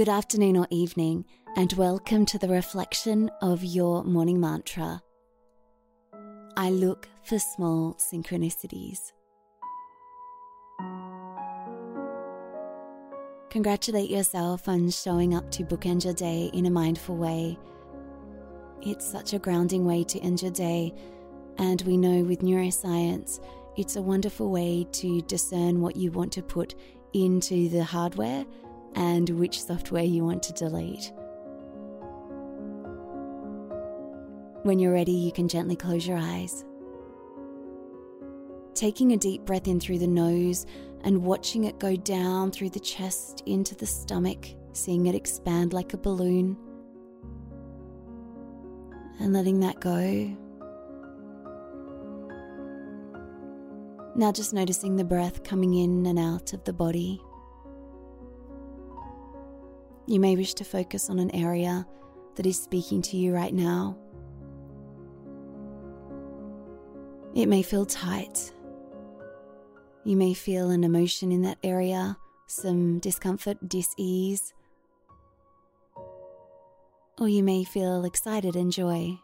Good afternoon or evening, and welcome to the reflection of your morning mantra. I look for small synchronicities. Congratulate yourself on showing up to bookend your day in a mindful way. It's such a grounding way to end your day, and we know with neuroscience, it's a wonderful way to discern what you want to put into the hardware and which software you want to delete. When you're ready, you can gently close your eyes. Taking a deep breath in through the nose and watching it go down through the chest into the stomach, seeing it expand like a balloon. And letting that go. Now, just noticing the breath coming in and out of the body. You may wish to focus on an area that is speaking to you right now. It may feel tight. You may feel an emotion in that area, some discomfort, dis ease. Or you may feel excited and joy.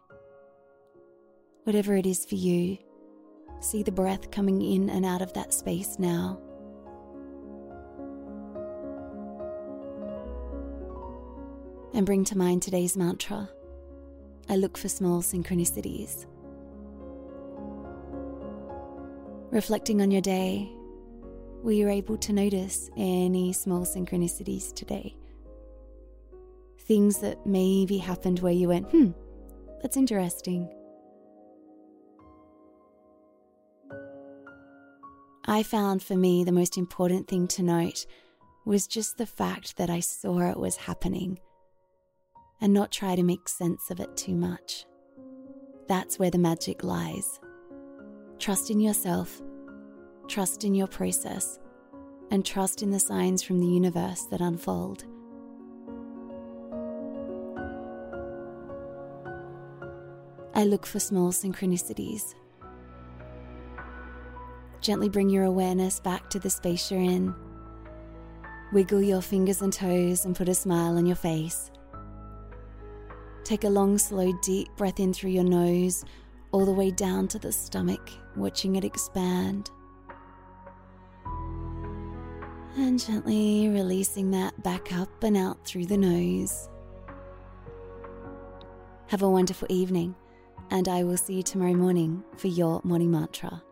Whatever it is for you, see the breath coming in and out of that space now. And bring to mind today's mantra I look for small synchronicities. Reflecting on your day, were you able to notice any small synchronicities today? Things that maybe happened where you went, hmm, that's interesting. I found for me the most important thing to note was just the fact that I saw it was happening and not try to make sense of it too much. That's where the magic lies. Trust in yourself, trust in your process, and trust in the signs from the universe that unfold. I look for small synchronicities. Gently bring your awareness back to the space you're in. Wiggle your fingers and toes and put a smile on your face. Take a long, slow, deep breath in through your nose, all the way down to the stomach, watching it expand. And gently releasing that back up and out through the nose. Have a wonderful evening, and I will see you tomorrow morning for your morning mantra.